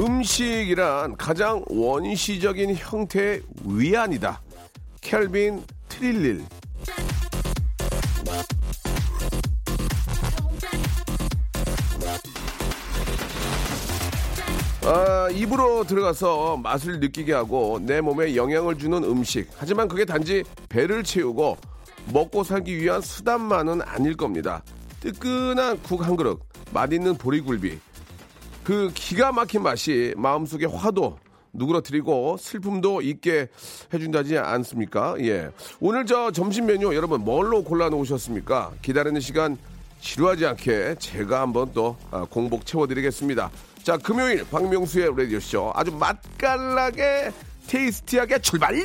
음식이란 가장 원시적인 형태의 위안이다. 켈빈 트릴릴. 아, 입으로 들어가서 맛을 느끼게 하고 내 몸에 영향을 주는 음식. 하지만 그게 단지 배를 채우고 먹고 살기 위한 수단만은 아닐 겁니다. 뜨끈한 국 한 그릇, 맛있는 보리굴비, 그 기가 막힌 맛이 마음속에 화도 누그러뜨리고 슬픔도 있게 해준다지 않습니까? 예. 오늘 저 점심 메뉴 여러분 뭘로 골라놓으셨습니까? 기다리는 시간 지루하지 않게 제가 한번 또 아, 공복 채워드리겠습니다. 자, 금요일 박명수의 라디오쇼 아주 맛깔나게 테이스티하게 출발!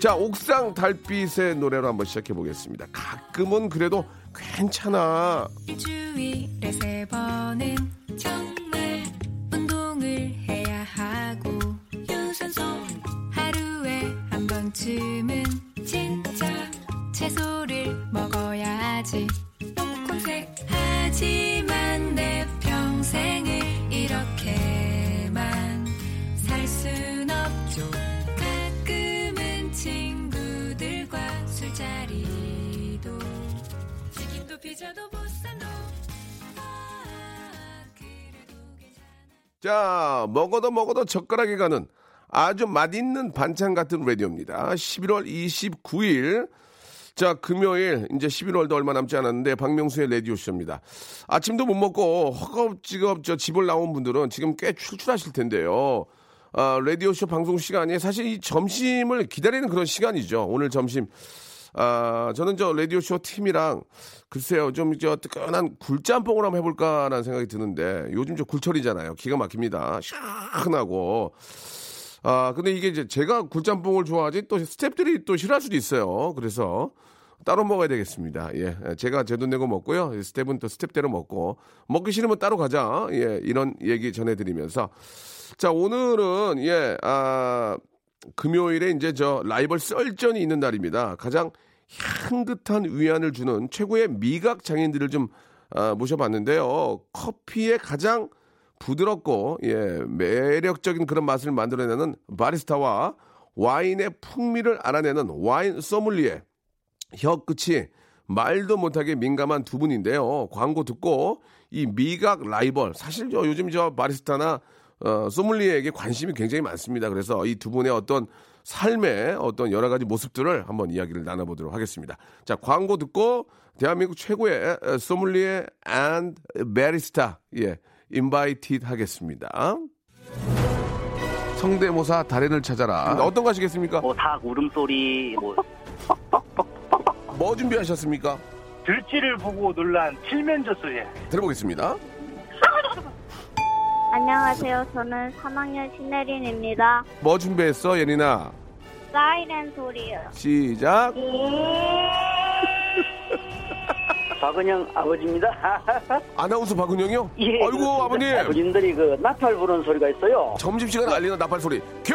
자, 옥상 달빛의 노래로 한번 시작해 보겠습니다. 가끔은 그래도 괜찮아. 일주일에 세 번은 정말 운동을 해야 하고 유산소 하루에 한 번쯤은 진짜 채소를 먹어야지 똥콩색 하지만 내 평생을 아, 자, 먹어도 먹어도 젓가락이 가는 아주 맛있는 반찬 같은 라디오입니다. 11월 29일. 자, 금요일, 이제 11월도 얼마 남지 않았는데, 박명수의 라디오쇼입니다. 아침도 못 먹고 허겁지겁 저 집을 나온 분들은 지금 꽤 출출하실 텐데요. 아, 라디오쇼 방송 시간이 사실 이 점심을 기다리는 그런 시간이죠. 오늘 점심. 아, 저는 저 라디오쇼 팀이랑 글쎄요, 좀 저 뜨끈한 굴짬뽕을 한번 해볼까라는 생각이 드는데 요즘 저 굴철이잖아요. 기가 막힙니다. 시원하고. 아, 근데 이게 이제 제가 굴짬뽕을 좋아하지 또 스탭들이 또 싫어할 수도 있어요. 그래서 따로 먹어야 되겠습니다. 예. 제가 제 돈 내고 먹고요. 스텝은 또 스텝대로 먹고. 먹기 싫으면 따로 가자. 예. 이런 얘기 전해드리면서. 자, 오늘은, 예, 아, 금요일에 이제 저 라이벌 썰전이 있는 날입니다. 가장 향긋한 위안을 주는 최고의 미각 장인들을 좀 아, 모셔봤는데요. 커피의 가장 부드럽고 예, 매력적인 그런 맛을 만들어내는 바리스타와 와인의 풍미를 알아내는 와인 소믈리에 혀 끝이 말도 못하게 민감한 두 분인데요. 광고 듣고 이 미각 라이벌 사실 저 요즘 저 바리스타나 어, 소믈리에에게 관심이 굉장히 많습니다. 그래서 이 두 분의 어떤 삶의 어떤 여러 가지 모습들을 한번 이야기를 나눠보도록 하겠습니다. 자, 광고 듣고 대한민국 최고의 에, 소믈리에 and 바리스타 예, invited 하겠습니다. 성대모사 달인을 찾아라. 어떤 거 하시겠습니까? 뭐 닭 울음소리 뭐 뭐 준비하셨습니까? 들쥐를 보고 놀란 칠면조 소리 들어보겠습니다. 안녕하세요. 저는 3학년 신혜린입니다. 뭐 준비했어, 예린아? 사이렌 소리요. 시작. 박은영 아버지입니다. 아나운서 박은영이요? 예, 아이고. 아버님. 아버님들이 그 나팔 부는 소리가 있어요. 점심시간 알리는 나팔 소리. 큐!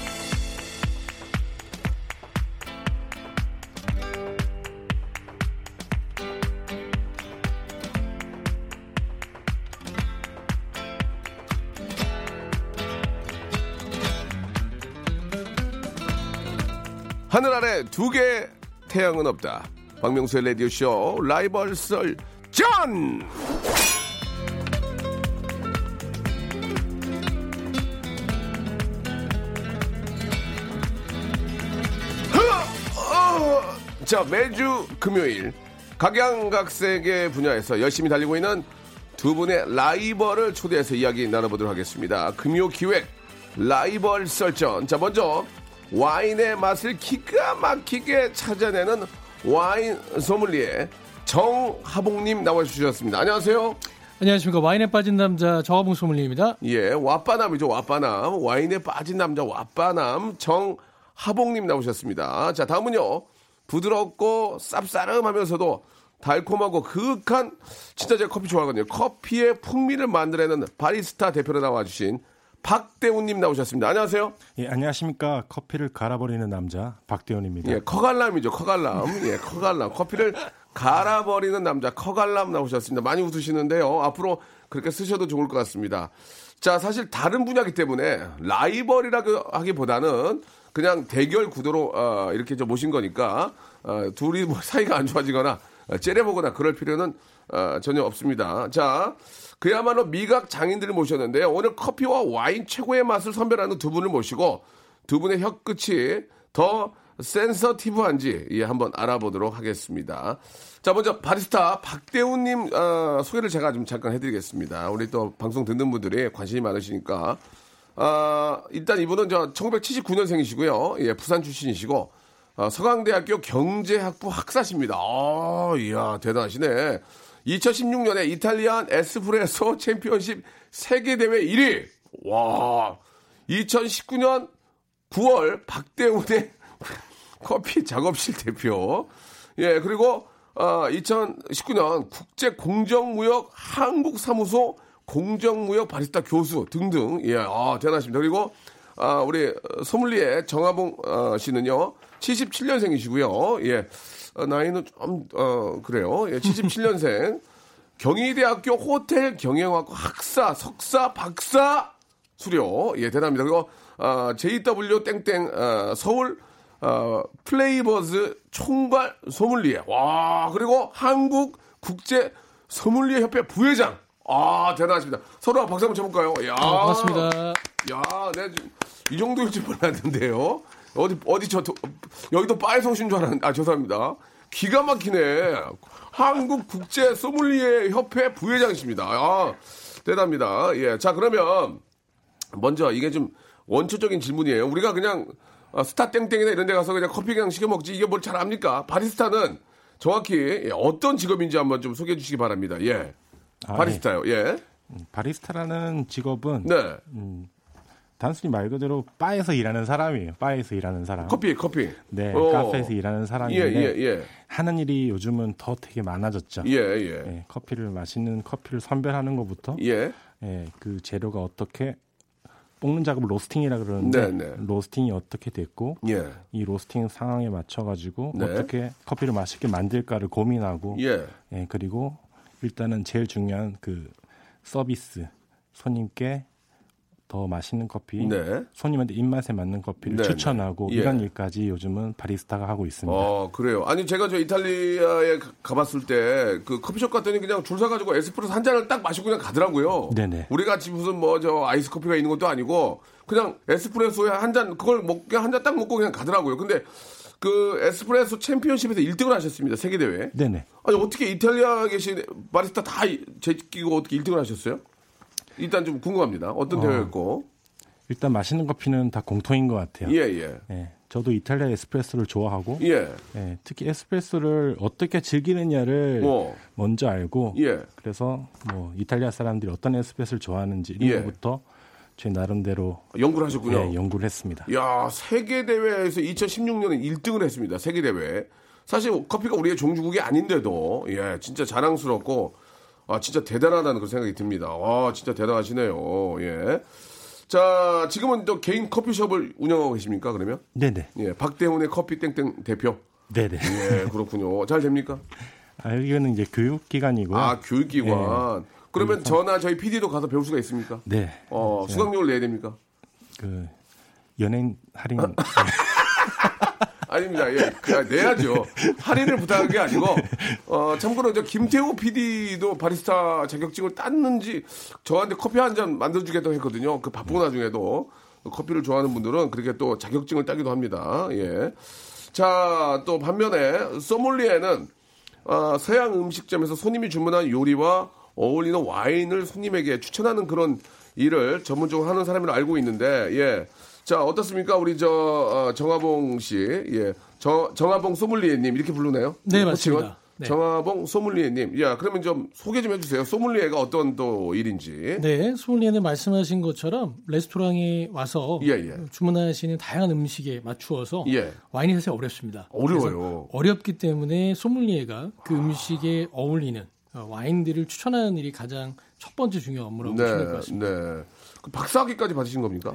하늘 아래 두 개의 태양은 없다. 박명수의 라디오쇼 라이벌 썰 전! 어, 자, 매주 금요일 각양각색의 분야에서 열심히 달리고 있는 두 분의 라이벌을 초대해서 이야기 나눠보도록 하겠습니다. 금요 기획 라이벌 설전. 자, 먼저 와인의 맛을 기가 막히게 찾아내는 와인 소믈리에 정하봉님 나와주셨습니다. 안녕하세요. 안녕하십니까 와인에 빠진 남자 정화봉 소믈리입니다. 예, 왓바남이죠, 왓바남. 와인에 빠진 남자 왓바남 정하봉님 나오셨습니다. 자, 다음은요. 부드럽고 쌉싸름하면서도 달콤하고 그윽한 진짜 제가 커피 좋아하거든요. 커피의 풍미를 만들어내는 바리스타 대표로 나와주신 박대훈님 나오셨습니다. 안녕하세요. 예, 안녕하십니까. 커피를 갈아버리는 남자 박대훈입니다. 예, 커갈람이죠, 커갈람. 예, 커갈람. 커피를 갈아버리는 남자, 커갈람 나오셨습니다. 많이 웃으시는데요. 앞으로 그렇게 쓰셔도 좋을 것 같습니다. 자, 사실 다른 분야이기 때문에 라이벌이라고 하기보다는 그냥 대결 구도로 어, 이렇게 좀 모신 거니까 어, 둘이 뭐 사이가 안 좋아지거나 어, 째려보거나 그럴 필요는 어, 전혀 없습니다. 자, 그야말로 미각 장인들을 모셨는데요. 오늘 커피와 와인 최고의 맛을 선별하는 두 분을 모시고 두 분의 혀끝이 더 센서티브한지 예, 한번 알아보도록 하겠습니다. 자, 먼저 바리스타 박대훈님 어, 소개를 제가 좀 잠깐 해드리겠습니다. 우리 또 방송 듣는 분들이 관심이 많으시니까 아, 일단 이분은 저 1979년생이시고요. 예, 부산 출신이시고 어, 서강대학교 경제학부 학사십니다. 아, 이야 대단하시네. 2016년에 이탈리안 에스프레소 챔피언십 세계대회 1위. 와. 2019년 9월 박대훈의 커피 작업실 대표. 예, 그리고 어, 2019년 국제 공정무역 한국 사무소 공정무역 바리스타 교수 등등. 예, 아, 대단하십니다. 그리고 아, 우리 소믈리에 정하봉 어, 씨는요. 77년생이시고요. 예. 어, 나이는 좀, 어, 그래요. 예, 77년생. 경희대학교 호텔 경영학과 학사, 석사, 박사 수료. 예, 대단합니다. 그리고, 어, JW 땡땡, 어, 서울, 어, 플레이버즈 총괄 소믈리에. 와, 그리고 한국 국제 소믈리에 협회 부회장. 아, 대단하십니다. 서로 박수 한번 쳐볼까요? 야 아, 반갑습니다. 야, 내가 지금 이 정도일 줄 몰랐는데요. 어디, 어디 저, 도- 여기도 빠에성신 줄 알았는데, 아, 죄송합니다. 기가 막히네. 한국 국제 소믈리에 협회 부회장이십니다. 아, 대단합니다. 예. 자, 그러면, 먼저 이게 좀 원초적인 질문이에요. 우리가 그냥 아, 스타 땡땡이나 이런 데 가서 그냥 커피 그냥 시켜 먹지 이게 뭘 잘 압니까? 바리스타는 정확히 예, 어떤 직업인지 한번 좀 소개해 주시기 바랍니다. 예. 아, 바리스타요. 예. 예. 바리스타라는 직업은 네. 단순히 말 그대로 바에서 일하는 사람이에요. 바에서 일하는 사람. 커피, 커피. 네, 어. 카페에서 일하는 예, 사람인데 예, 예. 하는 일이 요즘은 더 되게 많아졌죠. 예, 예. 예, 커피를 마시는 커피를 선별하는 것부터 예. 예, 그 재료가 어떻게 볶는 작업을 로스팅이라 그러는데 네, 네. 로스팅이 어떻게 됐고 예. 이 로스팅 상황에 맞춰 가지고 네. 어떻게 커피를 맛있게 만들까를 고민하고 예. 예, 그리고 일단은 제일 중요한 그 서비스 손님께 더 맛있는 커피, 네. 손님한테 입맛에 맞는 커피를 네, 추천하고 네. 예. 이런 일까지 요즘은 바리스타가 하고 있습니다. 어, 그래요. 아니, 제가 저 이탈리아에 가- 가봤을 때, 그 커피숍 갔더니 그냥 줄 서가지고 에스프레소 한 잔을 딱 마시고 그냥 가더라고요. 네네. 우리 같이 무슨 뭐 저 아이스 커피가 있는 것도 아니고, 그냥 에스프레소에 한 잔, 그걸 먹, 그냥 한잔 딱 먹고 그냥 가더라고요. 근데 그 에스프레소 챔피언십에서 1등을 하셨습니다. 세계 대회. 네네. 아니, 어떻게 이탈리아 계신 바리스타 다 이- 제끼고 어떻게 1등을 하셨어요? 일단 좀 궁금합니다. 어떤 대회였고. 일단 맛있는 커피는 다 공통인 것 같아요. 예, 예. 예, 저도 이탈리아 에스프레소를 좋아하고 예. 예, 특히 에스프레소를 어떻게 즐기느냐를 뭐. 먼저 알고 예. 그래서 뭐 이탈리아 사람들이 어떤 에스프레소를 좋아하는지 이런 예. 것부터 제 나름대로 연구를 하셨군요. 예, 연구를 했습니다. 야 세계 대회에서 2016년에 1등을 했습니다. 세계 대회. 사실 커피가 우리의 종주국이 아닌데도 예 진짜 자랑스럽고 아 진짜 대단하다는 그런 생각이 듭니다. 와 진짜 대단하시네요. 예. 자 지금은 또 개인 커피숍을 운영하고 계십니까 그러면? 네네. 예 박대훈의 커피 땡땡 대표. 네네. 예 그렇군요. 잘 됩니까? 아, 여기는 이제 교육기관이고요. 아 교육기관. 예. 그러면 저나 저희 PD도 가서 배울 수가 있습니까? 네. 어 수강료를 내야 됩니까? 그 연예인 할인 아 아닙니다. 예, 그, 내야죠. 할인을 부탁한 게 아니고, 어, 참고로 저 김태호 PD도 바리스타 자격증을 땄는지 저한테 커피 한 잔 만들어주겠다고 했거든요. 그 바쁜 와중에도 커피를 좋아하는 분들은 그렇게 또 자격증을 따기도 합니다. 예. 자, 또 반면에 소믈리에는 어, 서양 음식점에서 손님이 주문한 요리와 어울리는 와인을 손님에게 추천하는 그런 일을 전문적으로 하는 사람으로 알고 있는데, 예. 자, 어떻습니까? 우리 저, 어, 정화봉 씨, 예. 정, 정화봉 소믈리에님, 이렇게 부르네요? 네, 예, 맞습니다. 네. 정화봉 소믈리에님. 야, 그러면 좀 소개 좀 해주세요. 소믈리에가 어떤 또 일인지. 네, 소믈리에는 말씀하신 것처럼 레스토랑에 와서 예, 예. 주문하시는 다양한 음식에 맞추어서 예. 와인이 사실 어렵습니다. 어려워요. 어렵기 때문에 소믈리에가 그 음식에 어울리는 어, 와인들을 추천하는 일이 가장 첫 번째 중요한 업무라고 보시면 될 것 같습니다. 네. 그 박사학위까지 받으신 겁니까?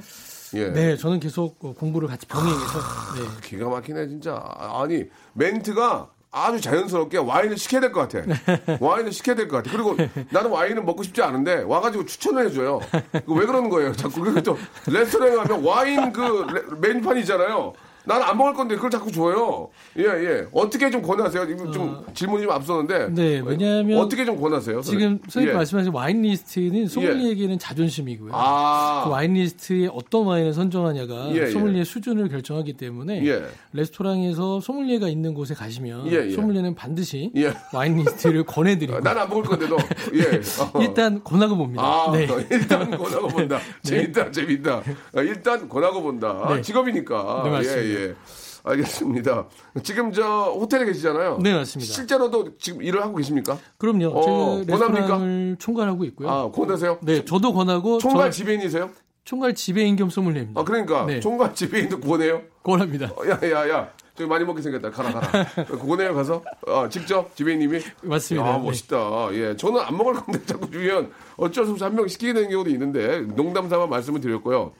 예. 네, 저는 계속 어, 공부를 같이 병행해서 네. 기가 막히네 진짜. 아니 멘트가 아주 자연스럽게 와인을 시켜야 될 것 같아. 와인을 시켜야 될 것 같아. 그리고 나는 와인을 먹고 싶지 않은데 와가지고 추천을 해줘요. 왜 그러는 거예요? 자꾸 그리고 또 레스토랑에 가면 와인 그 레- 메뉴판 있잖아요. 나는 안 먹을 건데 그걸 자꾸 줘요. 예, 예. 어떻게 좀 권하세요? 이거 좀 질문이 좀 앞서는데. 네, 왜냐하면 어떻게 좀 권하세요? 지금 선생님 예. 말씀하신 와인 리스트는 소믈리에게는 자존심이고요. 아. 그 와인 리스트에 어떤 와인을 선정하냐가 예, 예. 소믈리에 수준을 결정하기 때문에 예. 레스토랑에서 소믈리에가 있는 곳에 가시면 예, 예. 소믈리에는 반드시 예. 와인 리스트를 권해드리고 나는 안 먹을 건데도. 예. 어. 일단 권하고 봅니다. 아, 네. 일단 권하고 본다. 재밌다, 재밌다. 아, 일단 권하고 본다. 네. 직업이니까. 네, 맞습니다. 예, 예. 알겠습니다. 지금 저 호텔에 계시잖아요. 네, 맞습니다. 실제로도 지금 일을 하고 계십니까? 그럼요. 어, 제가 권합니까? 총괄하고 있고요. 아, 권하세요? 네, 저도 권하고 총괄 저- 지배인이세요? 총괄 지배인 겸 소믈리에입니다. 아, 그러니까 네. 총괄 지배인도 권해요? 권합니다. 어, 야, 야, 야. 저기 많이 먹게 생겼다. 가라, 가라. 권해요, 가서? 아, 직접 지배인님이? 맞습니다. 아, 네. 멋있다. 예. 저는 안 먹을 건데 자꾸 주면 어쩔 수 없이 한 명 시키게 되는 경우도 있는데 농담 삼아 말씀을 드렸고요.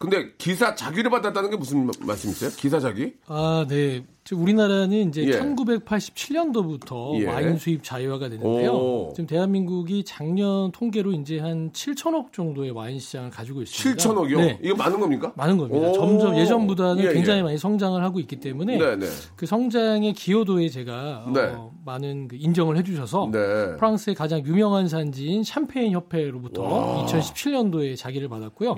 근데 기사 자기를 받았다는 게 무슨 마- 말씀이세요? 기사 자기? 아, 네. 지금 우리나라는 이제 예. 1987년도부터 예. 와인 수입 자유화가 되는데요. 오. 지금 대한민국이 작년 통계로 이제 한 7천억 정도의 와인 시장을 가지고 있습니다. 7천억이요? 네. 이거 많은 겁니까? 많은 겁니다. 오. 점점 예전보다는 예, 굉장히 예. 많이 성장을 하고 있기 때문에 네, 네. 그 성장의 기여도에 제가 어, 네. 많은 그 인정을 해주셔서 네. 프랑스의 가장 유명한 산지인 샴페인 협회로부터 2017년도에 자기를 받았고요.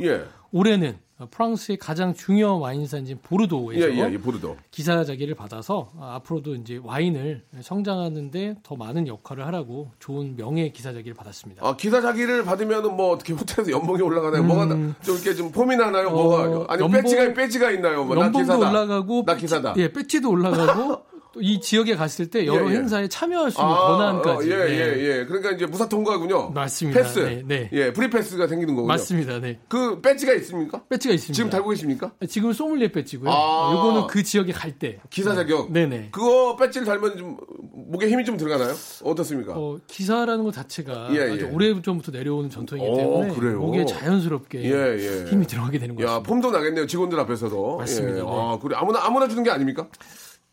예. 올해는 프랑스의 가장 중요한 와인 산지인 예, 보르도에서 예, 예, 보르도. 기사 자기를 받아서 아, 앞으로도 이제 와인을 성장하는데 더 많은 역할을 하라고 좋은 명예 기사 자기를 받았습니다. 아, 기사 자기를 받으면은 뭐 어떻게 호텔에서 연봉이 올라가나요? 뭐가 나- 좀 이렇게 좀 폼이 나나요? 뭐가 아니 음. 어, 연봉- 배지가 배지가 있나요? 뭐, 나 연봉도 기사다. 올라가고 나 기사다. 예, 배지도 올라가고 또 이 지역에 갔을 때 여러 예, 예. 행사에 참여할 수 있는 아, 권한까지. 어, 예, 네. 예, 예. 그러니까 이제 무사 통과군요. 맞습니다. 패스. 네, 네. 예, free pass가 생기는 거군요. 맞습니다. 네. 그 배지가 있습니까? 배지가 있습니다. 지금 달고 계십니까? 지금 소믈리에 배지고요. 아. 요거는 그 지역에 갈 때. 기사 자격. 네 네. 그거 배지를 달면 좀 목에 힘이 좀 들어가나요? 어떻습니까? 어, 기사라는 것 자체가 예, 예. 오래 전부터 내려오는 전통이기 오, 때문에 그래요? 목에 자연스럽게 예, 예. 힘이 들어가게 되는 것 야. 폼도 나겠네요. 직원들 앞에서도. 맞습니다. 예. 네. 아, 그래. 아무나 아무나 주는 게 아닙니까?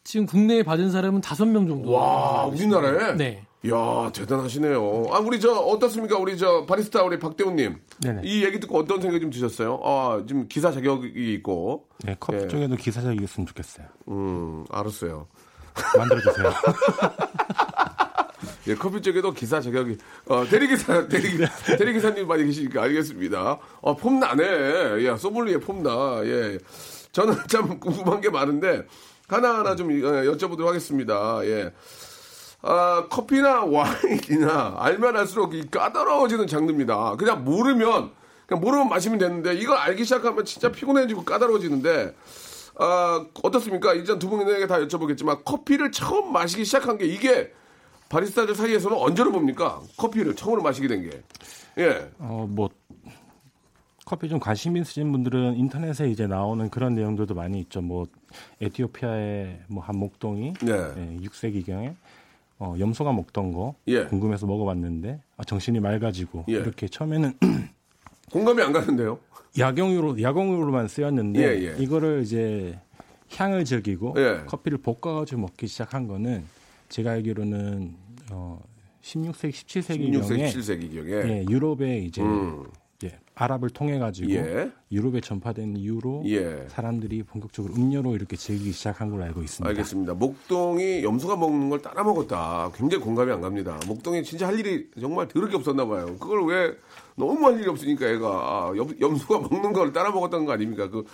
지금 국내에 받은 사람은 다섯 명 정도. 와, 우리나라에? 네. 이야, 대단하시네요. 아, 우리 저, 어떻습니까? 우리 저, 바리스타 우리 박대훈님. 네네. 이 얘기 듣고 어떤 생각이 좀 드셨어요? 아, 지금 기사 자격이 있고. 네, 커피 예. 쪽에도 기사적이었으면 좋겠어요. 음, 알았어요. 만들어주세요. 예, 커피 쪽에도 기사 자격이, 어, 대리기사, 대리, 대리기사님 많이 계시니까 알겠습니다. 어, 폼 나네. 야, 소믈리에 폼 나. 예. 저는 참 궁금한 게 많은데, 하나하나 좀 어, 여쭤보도록 하겠습니다. 예. 아, 커피나 와인이나 알면 알수록 이 까다로워지는 장르입니다. 그냥 모르면, 그냥 모르면 마시면 되는데, 이걸 알기 시작하면 진짜 피곤해지고 까다로워지는데, 아, 어떻습니까? 일단 두 분에게 다 여쭤보겠지만, 커피를 처음 마시기 시작한 게 이게 바리스타들 사이에서는 언제로 봅니까? 커피를 처음으로 마시게 된 게. 예. 어, 뭐 커피 좀 관심 있으신 분들은 인터넷에 이제 나오는 그런 내용들도 많이 있죠. 뭐 에티오피아의 뭐 한 목동이 네. 예, 6세기경에 어, 염소가 먹던 거 예. 궁금해서 먹어봤는데 아, 정신이 맑아지고 예. 이렇게 처음에는 공감이 안 가는데요? 야경으로 야광으로만 쓰였는데 예, 예. 이거를 이제 향을 즐기고 예. 커피를 볶아가지고 먹기 시작한 거는 제가 알기로는 어, 16세기, 17세기경에 16세기, 17세기 경에. 예, 유럽에 이제 음. 예, 아랍을 통해 가지고 예. 유럽에 전파된 이후로 예. 사람들이 본격적으로 음료로 이렇게 즐기기 시작한 걸로 알고 있습니다. 알겠습니다. 목동이 염소가 먹는 걸 따라 먹었다. 굉장히 공감이 안 갑니다. 목동이 진짜 할 일이 정말 더럽게 없었나 봐요. 그걸 왜 너무 할 일이 없으니까 애가 아, 염, 염소가 먹는 걸 따라 먹었다는 거 아닙니까? 그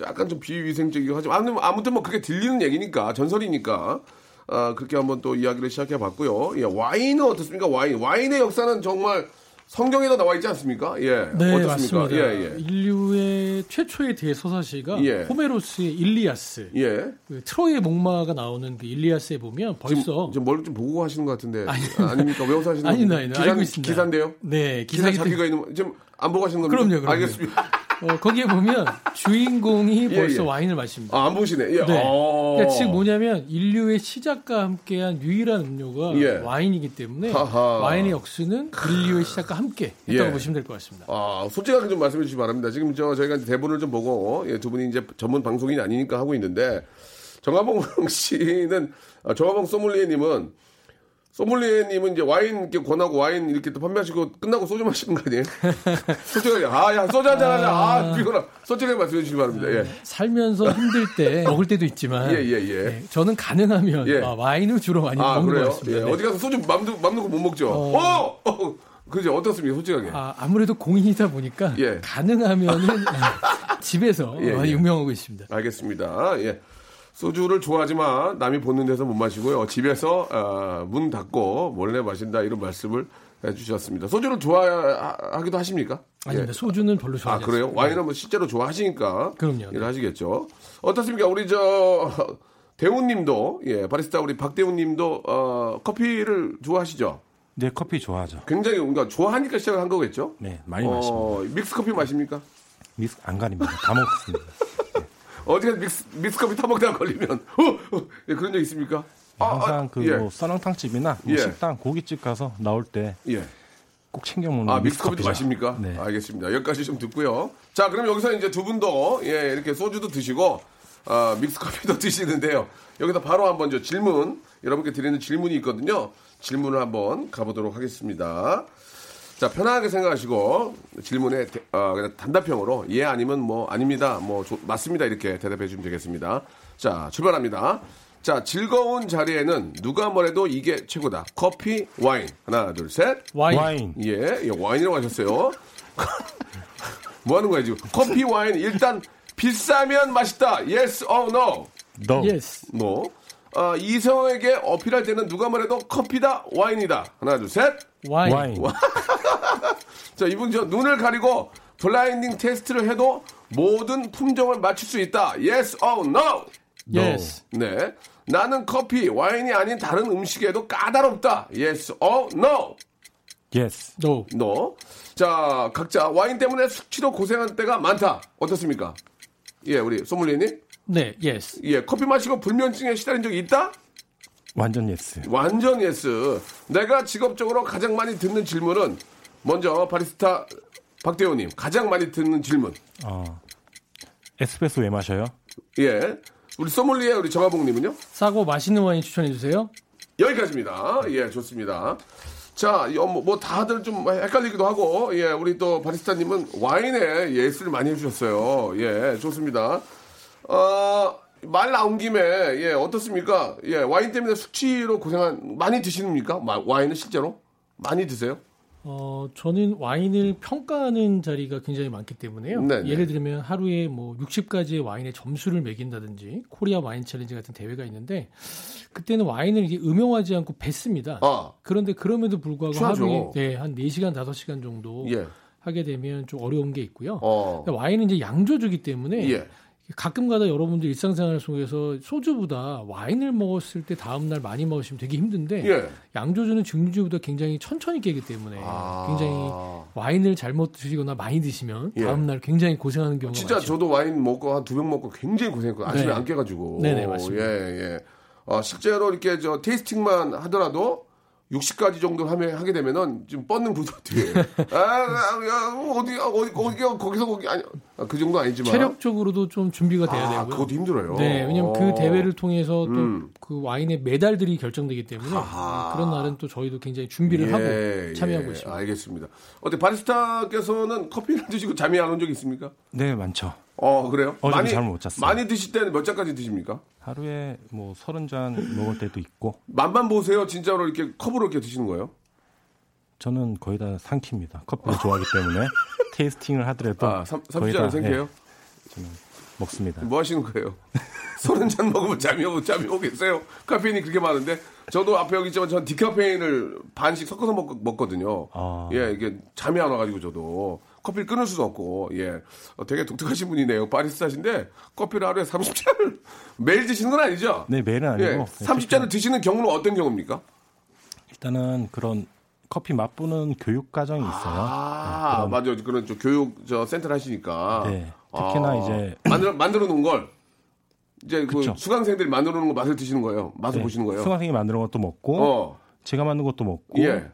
약간 좀 비위생적이고 하지만 아무튼, 아무튼 뭐 그게 들리는 얘기니까 전설이니까 아, 그렇게 한번 또 이야기를 시작해 봤고요. 예, 와인은 어떻습니까? 와인. 와인의 역사는 정말 성경에도 나와 있지 않습니까? 예. 네, 어떻습니까? 맞습니다. 예, 예. 인류의 최초의 대서사시가 예. 호메로스의 일리아스. 예. 그 트로이의 목마가 나오는 그 일리아스에 보면 벌써 지금 뭘 좀 보고 하시는 것 같은데 아, 닙니까 외워서 하시는 거 아니다. 기사, 알고 있습니다. 기사인데요? 네, 기사 기사기 자기가 있는 지금 안 보고 하시는 겁니까? 그럼요, 그럼요. 알겠습니다. 어, 거기에 보면 주인공이 예, 벌써 예. 와인을 마십니다. 아, 안 보시네. 예. 네. 어. 그러니까 즉 뭐냐면 인류의 시작과 함께한 유일한 음료가 예. 와인이기 때문에 하하. 와인의 역수는 인류의 시작과 함께 했다고 예. 보시면 될 것 같습니다. 아, 솔직하게 좀 말씀해 주시기 바랍니다. 지금 저 저희가 대본을 좀 보고 예, 두 분이 이제 전문 방송인이 아니니까 하고 있는데 정하봉 씨는 아, 정하봉 소믈리에님은 소믈리에님은 이제 와인 이렇게 권하고 와인 이렇게 또 판매하시고 끝나고 소주 마시는 거 아니에요? 솔직하게 아야 소주 한잔 하자 아 피곤하 솔직하게 말씀해 주시기 바랍니다. 예. 살면서 힘들 때 먹을 때도 있지만 예, 예, 예. 네, 저는 가능하면 예. 아, 와인을 주로 많이 아 먹는 것 그래요? 같습니다. 예. 네. 어디 가서 소주 맘, 놓- 맘 놓고 못 먹죠. 어, 어, 그죠? 어떻습니까? 솔직하게. 아, 아무래도 공인이다 보니까 예. 가능하면은 집에서 예, 많이 예. 유명하고 있습니다. 알겠습니다. 예. 소주를 좋아하지만 남이 보는 데서 못 마시고요. 집에서 아, 문 닫고 몰래 마신다 이런 말씀을 해주셨습니다. 소주를 좋아하기도 하십니까? 아닙니다. 예. 소주는 별로 아 좋아하지 그래요? 않습니다. 와인은 뭐 실제로 좋아하시니까 그럼요. 일을 하시겠죠. 어떻습니까? 우리 저 대우님도 예 바리스타 우리 박대우님도 어, 커피를 좋아하시죠? 네, 커피 좋아하죠. 굉장히 그러니까 좋아하니까 시작을 한 거겠죠? 네, 많이 마십니다. 어, 믹스 커피 마십니까? 미스 안 가립니다. 다 먹습니다. 어디가 믹스, 믹스 커피 타먹다가 걸리면 어, 어, 예, 그런 적 있습니까? 아, 항상 아, 그 예. 뭐 썰렁탕집이나 뭐 예. 식당 고깃집 가서 나올 때꼭 예. 챙겨 먹는 아, 믹스 커피도 믹스커피죠. 마십니까? 네. 알겠습니다. 여기까지 좀 듣고요. 자, 그럼 여기서 이제 두 분도 예, 이렇게 소주도 드시고 아, 믹스 커피도 드시는데요. 여기다 바로 한번 저 질문 여러분께 드리는 질문이 있거든요. 질문을 한번 가보도록 하겠습니다. 자, 편하게 생각하시고 질문에 대- 어, 단답형으로 예 아니면 뭐 아닙니다. 뭐 조- 맞습니다. 이렇게 대답해 주시면 되겠습니다. 자, 출발합니다. 자, 즐거운 자리에는 누가 뭐래도 이게 최고다. 커피, 와인. 하나, 둘, 셋. 와인. 와인. 예, 예, 와인이라고 하셨어요. 뭐 하는 거야, 지금? 커피, 와인, 일단 비싸면 맛있다. Yes or no? No. Yes. No. 아, 이성에게 어필할 때는 누가 말해도 커피다, 와인이다. 하나, 둘, 셋. 와인. 와인. 자, 이분 저 눈을 가리고 blinding 테스트를 해도 모든 품종을 맞출 수 있다. Yes or no? Yes. 네. 나는 커피, 와인이 아닌 다른 음식에도 까다롭다. Yes or no? Yes. No. No. 자, 각자 와인 때문에 숙취로 고생한 때가 많다. 어떻습니까? 예, 우리 소믈리에님. 네, yes. 예, 커피 마시고 불면증에 시달린 적이 있다? 완전 yes. 완전 yes. 내가 직업적으로 가장 많이 듣는 질문은 먼저 바리스타 박대호님 가장 많이 듣는 질문. 어. 에스프레소 왜 마셔요? 예, 우리 소믈리에 우리 정하봉님은요? 싸고 맛있는 와인 추천해 주세요. 여기까지입니다. 예, 좋습니다. 자, 이, 어, 뭐, 뭐 다들 좀 헷갈리기도 하고, 예, 우리 또 바리스타님은 와인에 yes를 많이 해주셨어요. 예, 좋습니다. 어, 말 나온 김에, 예, 어떻습니까? 예, 와인 때문에 숙취로 고생한, 많이 드시습니까? 마- 와인은 실제로? 많이 드세요? 어, 저는 와인을 평가하는 자리가 굉장히 많기 때문에요. 네네. 예를 들면 하루에 뭐 60가지의 와인의 점수를 매긴다든지 코리아 와인 챌린지 같은 대회가 있는데 그때는 와인을 이게 음용하지 않고 뱉습니다. 아. 그런데 그럼에도 불구하고 취하죠. 하루에 네, 한 4시간, 5시간 정도 예. 하게 되면 좀 어려운 게 있고요. 어. 와인은 이제 양조주기 때문에 예. 가끔가다 여러분들 일상생활 속에서 소주보다 와인을 먹었을 때 다음날 많이 먹으시면 되게 힘든데 예. 양조주는 증류주보다 굉장히 천천히 깨기 때문에 아. 굉장히 와인을 잘못 드시거나 많이 드시면 예. 다음날 굉장히 고생하는 경우가 진짜 많죠. 저도 와인 먹고 한 두 병 먹고 굉장히 고생했고 아침에 네. 안 깨가지고. 네네, 맞습니다. 예, 예. 어, 실제로 이렇게 저 테이스팅만 하더라도 60가지 정도 하면 하게 되면은 좀 뻗는 뒤에. 아, 아, 야, 어디 어디 어디 거기서 거기 아니 아, 그 정도 아니지만 체력적으로도 좀 준비가 돼야 아, 되고요. 그것도 힘들어요. 네, 왜냐면 그 어. 대회를 통해서 음. 또그 와인의 메달들이 결정되기 때문에 아하. 그런 날은 또 저희도 굉장히 준비를 예, 하고 참여하고 예, 있습니다. 알겠습니다. 어때 바리스타께서는 커피를 드시고 잠이 안 온 적 있습니까? 네, 많죠. 어 그래요? 어제도 잠을 못 잤어요. 많이 드실 때는 몇 잔까지 드십니까? 하루에 뭐 서른 잔 먹을 때도 있고 맛만 보세요. 진짜로 이렇게 컵으로 이렇게 드시는 거예요? 저는 거의 다 삼킵니다. 커피를 좋아하기 때문에 테이스팅을 하더라도 아, 삼, 거의 30잔을 다, 생겨요? 예, 저는 먹습니다. 뭐 하시는 거예요? 서른 잔 먹으면 잠이 오고 잠이 오겠어요? 카페인이 그렇게 많은데 저도 앞에 여기 있지만 전 디카페인을 반씩 섞어서 먹, 먹거든요. 아. 예, 이게 잠이 안 와가지고 저도 커피를 끊을 수도 없고 예, 어, 되게 독특하신 분이네요. 바리스타신데 커피를 하루에 30잔을 매일 드시는 건 아니죠? 네, 매일은 아니고 예, 30잔을 드시는 경우는 어떤 경우입니까? 일단은 그런 커피 맛보는 교육 과정이 있어요. 아, 맞아요. 그런 저 교육 저 센터를 하시니까. 네, 특히나 아, 이제 만들어 만들어 놓은 걸 이제 그. 수강생들이 만들어 놓은 거 맛을 드시는 거예요. 맛을 네, 보시는 거예요. 수강생이 만드는 것도 먹고 어. 제가 만든 것도 먹고 예.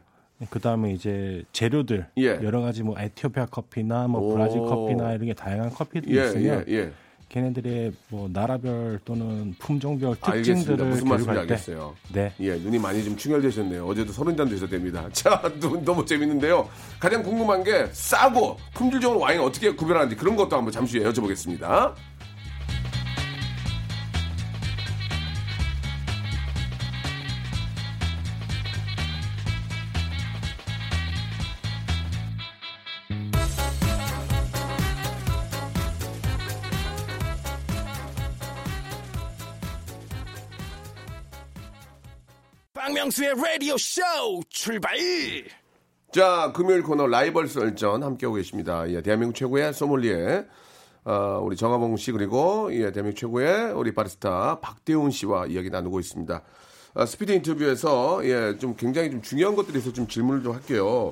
그 다음에 이제 재료들 예. 여러 가지 뭐 에티오피아 커피나 뭐 오. 브라질 커피나 이런 게 다양한 커피들이 예, 있으면 예, 예. 걔네들의 뭐 나라별 또는 품종별 알겠습니다. 특징들을 무슨 말씀인지 알겠어요. 네. 예, 눈이 많이 좀 충혈되셨네요. 어제도 서른 잔 드셨답니다. 자, 너무, 너무 재밌는데요. 가장 궁금한 게 싸고 품질 좋은 와인 어떻게 구별하는지 그런 것도 한번 잠시 후에 여쭤보겠습니다. 박명수의 라디오 쇼 출발! 자, 금요일 코너 라이벌 썰전 함께하고 계십니다. 예, 대한민국 최고의 소믈리에, 어, 우리 정하봉 씨, 그리고, 예, 대한민국 최고의 우리 바리스타 박대훈 씨와 이야기 나누고 있습니다. 아, 스피드 인터뷰에서, 예, 좀 굉장히 좀 중요한 것들이 있어서 좀 질문을 좀 할게요.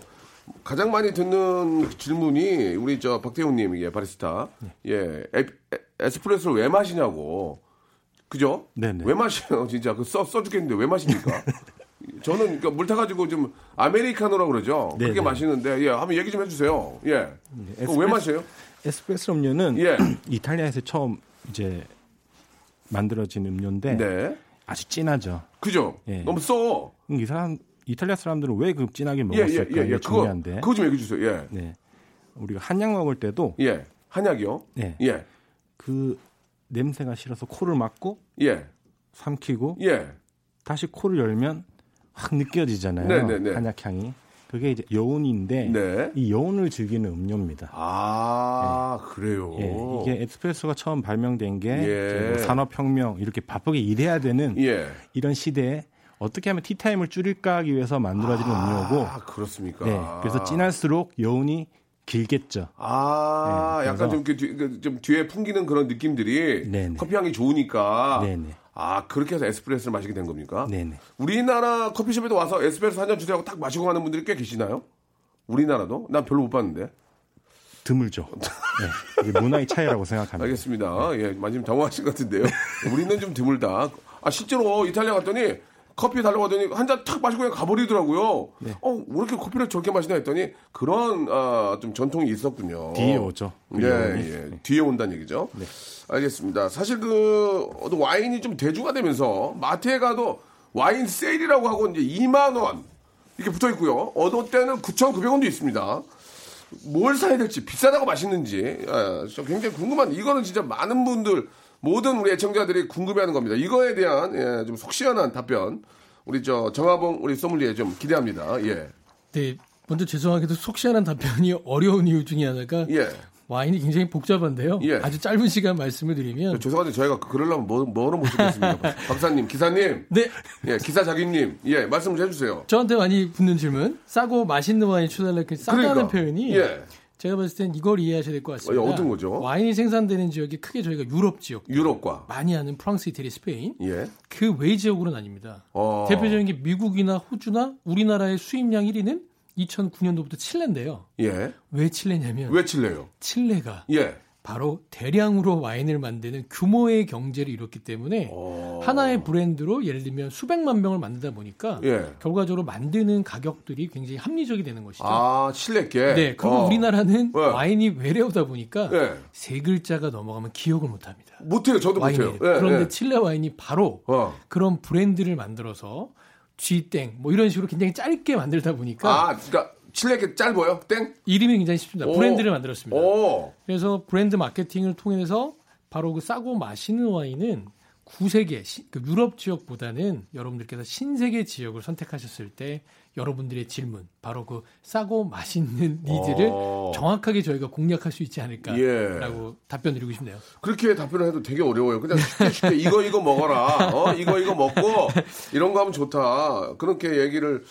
가장 많이 듣는 질문이 우리 저 박대훈님, 예, 바리스타. 예, 에, 에, 에스프레소를 왜 마시냐고. 그죠? 네네. 왜 마셔요? 진짜 그 써, 써 죽겠는데 왜 마십니까? 저는 그러니까 물 타가지고 좀 아메리카노라고 그러죠. 그렇게 네네. 마시는데 예 한번 얘기 좀 해주세요. 예. 왜 에스프레소- 마셔요? 에스프레소 음료는 예. 이탈리아에서 처음 이제 만들어진 음료인데 네. 아주 진하죠. 그죠? 예. 너무 써. 이 사람 이탈리아 사람들은 왜 그 진하게 예, 먹었을까 예, 예, 예. 그거, 중요한데. 그거 좀 얘기해 주세요. 예. 네. 우리가 한약 먹을 때도 예. 한약이요? 네. 예. 그 냄새가 싫어서 코를 막고 예. 삼키고 예. 다시 코를 열면 확 느껴지잖아요. 네, 네, 네. 한약 향이. 그게 이제 여운인데 네. 이 여운을 즐기는 음료입니다. 아, 그래요. 예, 이게 에스프레소가 처음 발명된 게 예. 뭐 산업혁명 이렇게 바쁘게 일해야 되는 예. 이런 시대에 어떻게 하면 티타임을 줄일까 하기 위해서 만들어지는 음료고 아, 그렇습니까? 네, 그래서 진할수록 여운이 길겠죠. 아, 네, 약간 좀, 그 뒤- 그좀 뒤에 풍기는 그런 느낌들이 네네. 커피 향이 좋으니까. 네네. 아, 그렇게 해서 에스프레소를 마시게 된 겁니까? 네네. 우리나라 커피숍에도 와서 에스프레소 한 잔 주세요 하고 딱 마시고 가는 분들이 꽤 계시나요? 우리나라도? 난 별로 못 봤는데. 드물죠. 네, 문화의 차이라고 생각합니다. 알겠습니다. 예, 많이 좀 당황하신 것 같은데요. 우리는 좀 드물다. 아, 실제로 이탈리아 갔더니 커피 달라고 하더니 한 잔 탁 마시고 그냥 가버리더라고요. 네. 어, 왜 이렇게 커피를 저렇게 마시나 했더니 그런, 아, 좀 전통이 있었군요. 뒤에 오죠. 그 예. 예. 뒤에 온다는 얘기죠. 알겠습니다. 사실 그, 와인이 좀 대주가 되면서 마트에 가도 와인 세일이라고 하고 이제 2만 원 이렇게 붙어 있고요. 어느 때는 9,900원도 있습니다. 뭘 사야 될지 비싸다고 맛있는지 아, 저 굉장히 궁금한 이거는 진짜 많은 분들 모든 우리 애청자들이 궁금해하는 겁니다. 이거에 대한 예, 좀 속 시원한 답변 우리 저 정하봉 우리 소믈리에 좀 기대합니다. 예, 네, 먼저 죄송하게도 속 시원한 답변이 어려운 이유 중에 하나가 예. 와인이 굉장히 복잡한데요. 예. 아주 짧은 시간 말씀을 드리면 죄송한데 저희가 그러려면 뭐, 뭐로 모시겠습니까? 박사님, 기사님, 네, 예, 기사 자기님, 예, 말씀 좀 해주세요. 저한테 많이 붙는 질문. 싸고 맛있는 와인 추달라 그 싸다는 그러니까. 표현이 예. 제가 봤을 땐 이걸 이해하셔야 될 것 같습니다. 어, 어떤 거죠? 와인이 생산되는 지역이 크게 저희가 유럽 지역, 유럽과 많이 아는 프랑스, 이태리, 스페인 예, 그외 지역으로는 아닙니다. 어. 대표적인 게 미국이나 호주나 우리나라의 수입량 1위는 2009년도부터 칠레인데요. 예, 왜 칠레냐면 왜 칠래요? 칠레가 예, 바로 대량으로 와인을 만드는 규모의 경제를 이뤘기 때문에 어. 하나의 브랜드로 예를 들면 수백만 병을 만들다 보니까 예. 결과적으로 만드는 가격들이 굉장히 합리적이 되는 것이죠. 아, 칠레께. 네, 그리고 어. 우리나라는 네. 와인이 외래어다 보니까 예. 세 글자가 넘어가면 기억을 못 합니다. 못 해요. 저도 와인이. 못해요. 예, 그런데 예. 칠레 와인이 바로 어. 그런 브랜드를 만들어서 G땡 뭐 이런 식으로 굉장히 짧게 만들다 보니까 아, 그러니까 칠레 게 짧아요? 땡? 이름이 굉장히 쉽습니다. 오. 브랜드를 만들었습니다. 오. 그래서 브랜드 마케팅을 통해서 바로 그 싸고 맛있는 와인은 구세계 시- 그 유럽 지역보다는 여러분들께서 신세계 지역을 선택하셨을 때 여러분들의 질문 바로 그 싸고 맛있는 needs를 어. 정확하게 저희가 공략할 수 있지 않을까라고 예. 답변 드리고 싶네요. 그렇게 답변을 해도 되게 어려워요. 그냥 쉽게 쉽게 이거 이거 먹어라. 어, 이거 이거 먹고 이런 거 하면 좋다. 그렇게 얘기를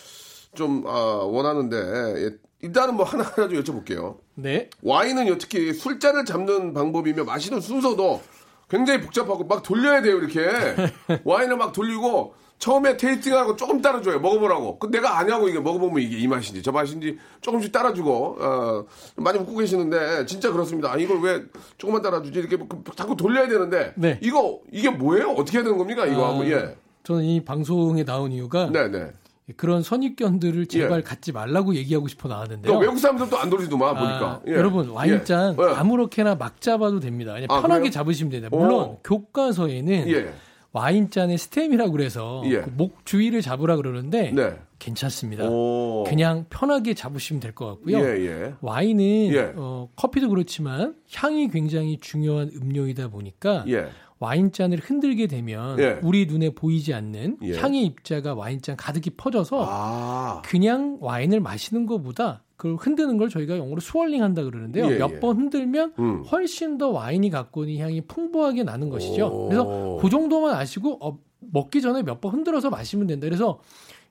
좀 아, 원하는데 예, 일단은 뭐 하나 하나 좀 여쭤볼게요. 네. 와인은 특히 술자를 잡는 방법이며 마시는 순서도 굉장히 복잡하고 막 돌려야 돼요 이렇게. 와인을 막 돌리고 처음에 테이스팅하고 조금 따라줘요 먹어보라고. 그 내가 아냐고 이게 먹어보면 이게 이 맛인지 저 맛인지 조금씩 따라주고 어, 많이 먹고 계시는데 진짜 그렇습니다. 아, 이걸 왜 조금만 따라주지? 이렇게 그- 자꾸 돌려야 되는데 네. 이거 이게 뭐예요? 어떻게 해야 되는 겁니까? 이거 아, 하면 예. 저는 이 방송에 나온 이유가 네네 그런 선입견들을 제발 예. 갖지 말라고 얘기하고 싶어 나왔는데요. 또 외국 사람들도 안 돌리더만 아, 보니까 예. 여러분 와인잔 예. 예. 아무렇게나 막 잡아도 됩니다. 그냥 아, 편하게 그래요? 잡으시면 됩니다. 물론 오. 교과서에는 예. 와인잔의 스템이라고 그래서 예. 그목 주위를 잡으라 그러는데 네. 괜찮습니다. 오. 그냥 편하게 잡으시면 될 것 같고요. 예, 예. 와인은 예. 어, 커피도 그렇지만 향이 굉장히 중요한 음료이다 보니까 예. 와인잔을 흔들게 되면 예. 우리 눈에 보이지 않는 예. 향의 입자가 와인잔 가득히 퍼져서 아. 그냥 와인을 마시는 것보다 그걸 흔드는 걸 저희가 영어로 swirling 한다 그러는데요. 예, 예. 몇번 흔들면 음. 훨씬 더 와인이 갖고 있는 향이 풍부하게 나는 것이죠. 오. 그래서 그 정도만 아시고 어, 먹기 전에 몇 번 흔들어서 마시면 된다. 그래서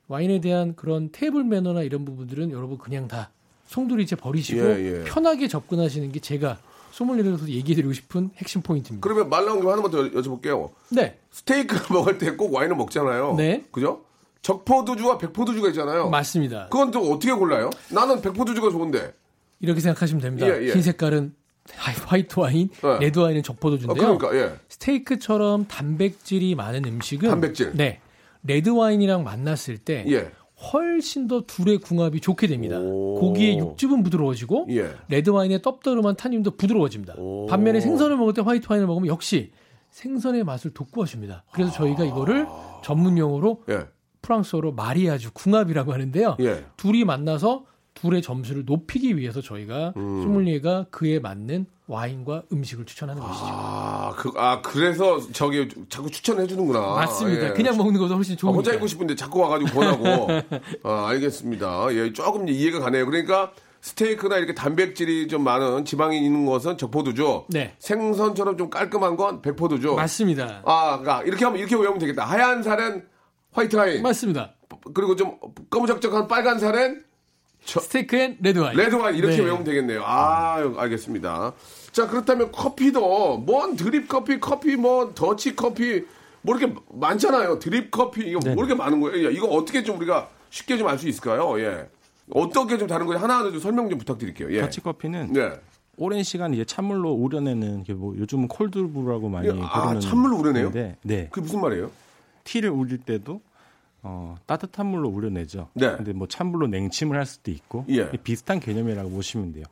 와인에 대한 그런 테이블 매너나 이런 부분들은 여러분 그냥 다 송두리째 버리시고 예, 예. 편하게 접근하시는 게 제가 소믈리에로서 얘기해드리고 싶은 핵심 포인트입니다. 그러면 말 나온 김에 하나만 더 여쭤볼게요. 네, 스테이크를 먹을 때 꼭 와인을 먹잖아요. 네. 그죠? 적포도주와 백포도주가 있잖아요. 맞습니다. 그건 또 어떻게 골라요? 나는 백포도주가 좋은데. 이렇게 생각하시면 됩니다. 예, 예. 흰 색깔은 하이- 화이트 와인, 네. 레드 와인은 아, 적포도주인데요. 그러니까, 예. 스테이크처럼 단백질이 많은 음식은 단백질. 네. 레드 와인이랑 만났을 때 예. 훨씬 더 둘의 궁합이 좋게 됩니다. 오. 고기의 육즙은 부드러워지고 예. 레드 와인의 떫떠름한 탄닌도 부드러워집니다. 오. 반면에 생선을 먹을 때 화이트 와인을 먹으면 역시 생선의 맛을 돋구어줍니다. 그래서 저희가 이거를 전문 용어로 예. 프랑스어로 mariage 궁합이라고 하는데요. 예. 둘이 만나서 둘의 점수를 높이기 위해서 저희가 음. 소믈리에가 그에 맞는 와인과 음식을 추천하는 것이죠. 아, 그, 아, 그래서 저기 자꾸 추천해 주는구나. 맞습니다. 예. 그냥 먹는 것도 훨씬 아, 좋으니까. 혼자 있고 싶은데 자꾸 와가지고 권하고. 아, 알겠습니다. 예, 조금 이해가 가네요. 그러니까 스테이크나 이렇게 단백질이 좀 많은 지방이 있는 것은 적포도주. 네. 생선처럼 좀 깔끔한 건 백포도주. 맞습니다. 아, 그러니까 이렇게 하면 이렇게 외우면 되겠다. 하얀 살엔 화이트 와인. 맞습니다. 그리고 좀 검적적한 빨간 살엔 스테이크 and 레드 와인. 레드 와인 이렇게 네. 외우면 되겠네요. 아, 알겠습니다. 자, 그렇다면 커피도 뭔 드립 커피, 커피 뭐 더치 커피 뭐 이렇게 많잖아요. 드립 커피 이거 뭐 이렇게 많은 거예요? 야, 이거 어떻게 좀 우리가 쉽게 좀 알 수 있을까요? 예. 어떻게 좀 다른 거예요? 하나하나 좀 설명 좀 부탁드릴게요. 예. 더치 커피는 네. 오랜 시간 이제 찬물로 우려내는 게뭐 요즘은 콜드브루라고 많이 아, 부르는 찬물로 우려내요? 건데, 네. 그게 무슨 말이에요? 티를 우릴 때도 어, 따뜻한 물로 우려내죠. 네. 근데 뭐 찬물로 냉침을 할 수도 있고 예. 비슷한 개념이라고 보시면 돼요.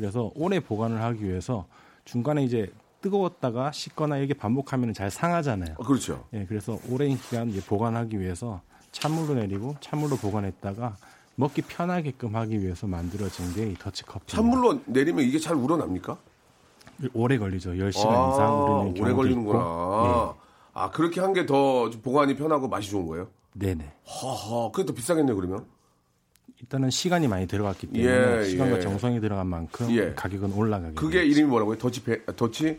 그래서 오래 보관을 하기 위해서 중간에 이제 뜨거웠다가 식거나 이렇게 반복하면 잘 상하잖아요. 어, 그렇죠. 예, 그래서 오랜 기간 보관하기 위해서 찬물로 내리고 찬물로 보관했다가 먹기 편하게끔 하기 위해서 만들어진 게 이 더치 커피. 찬물로 내리면 이게 잘 우러납니까? 오래 걸리죠. 10시간 아, 이상 우리는 오래 걸리는구나. 있고. 아, 그렇게 한 게 더 보관이 편하고 맛이 좋은 거예요? 네, 네. 허허, 그게 더 비싸겠네요, 그러면? 일단은 시간이 많이 들어갔기 때문에 예, 시간과 예. 정성이 들어간 만큼 예. 가격은 올라가게 그게 돼요. 이름이 뭐라고요? 더치 페, 더치?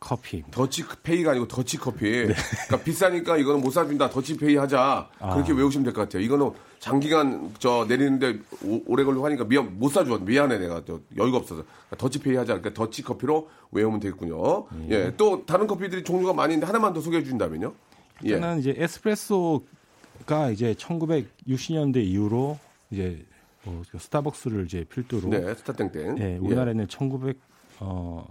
커피. 더치 페이가 아니고 더치 커피. 네. 그러니까 비싸니까 이거는 못 사준다. 더치 페이 하자. 아. 그렇게 외우시면 될 것 같아요. 이거는 장기간 저 내리는데 오, 래 걸리고 하니까 미안 못 사줘. 미안해 내가 또 여유가 없어서 그러니까 더치 페이 하자. 그러니까 더치 커피로 외우면 되겠군요. 예. 또 다른 커피들이 종류가 많이 있는데 하나만 더 소개해 주신다면요? 예. 일단은 이제 에스프레소 가 이제 1960년대 이후로 이제 뭐 스타벅스를 이제 필두로 네, 스타땡땡. 예, 우리나라에는 1900 어,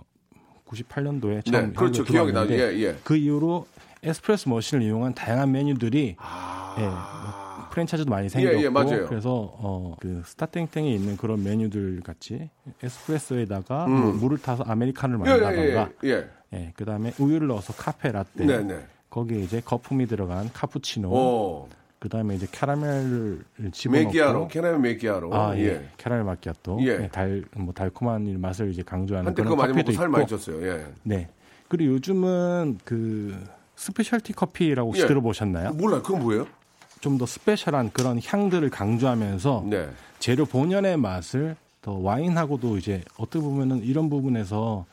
98년도에 네, 처음 그렇죠. 한국에 기억이 나. 들어왔는데 예, 예. 그 이후로 에스프레소 머신을 이용한 다양한 메뉴들이 아. 예, 뭐 프랜차이즈도 많이 생겼고 예, 맞아요. 그래서 어, 그 스타땡땡에 있는 그런 메뉴들 같이 에스프레소에다가 음. 뭐 물을 타서 아메리카노를 예, 만든다던가 예, 예. 예, 그다음에 우유를 넣어서 카페 라떼 네, 네. 거기에 이제 거품이 들어간 카푸치노 오. 그다음에 이제 캐러멜을 집어넣고 마키아또, 캐나메 메기아로. 아, 예. 예. 캐러멜 마키아또. 예. 예, 달, 뭐 달콤한 맛을 이제 강조하는 그런 그거 많이 먹고 커피도 살. 많이 쪘어요. 예. 네. 그리고 요즘은 그 specialty 커피라고 혹시 예. 들어보셨나요? 몰라요. 그건 뭐예요? 좀 더 special한 그런 향들을 강조하면서 네. 재료 본연의 맛을 더 와인하고도 이제 어떻게 보면은 이런 부분에서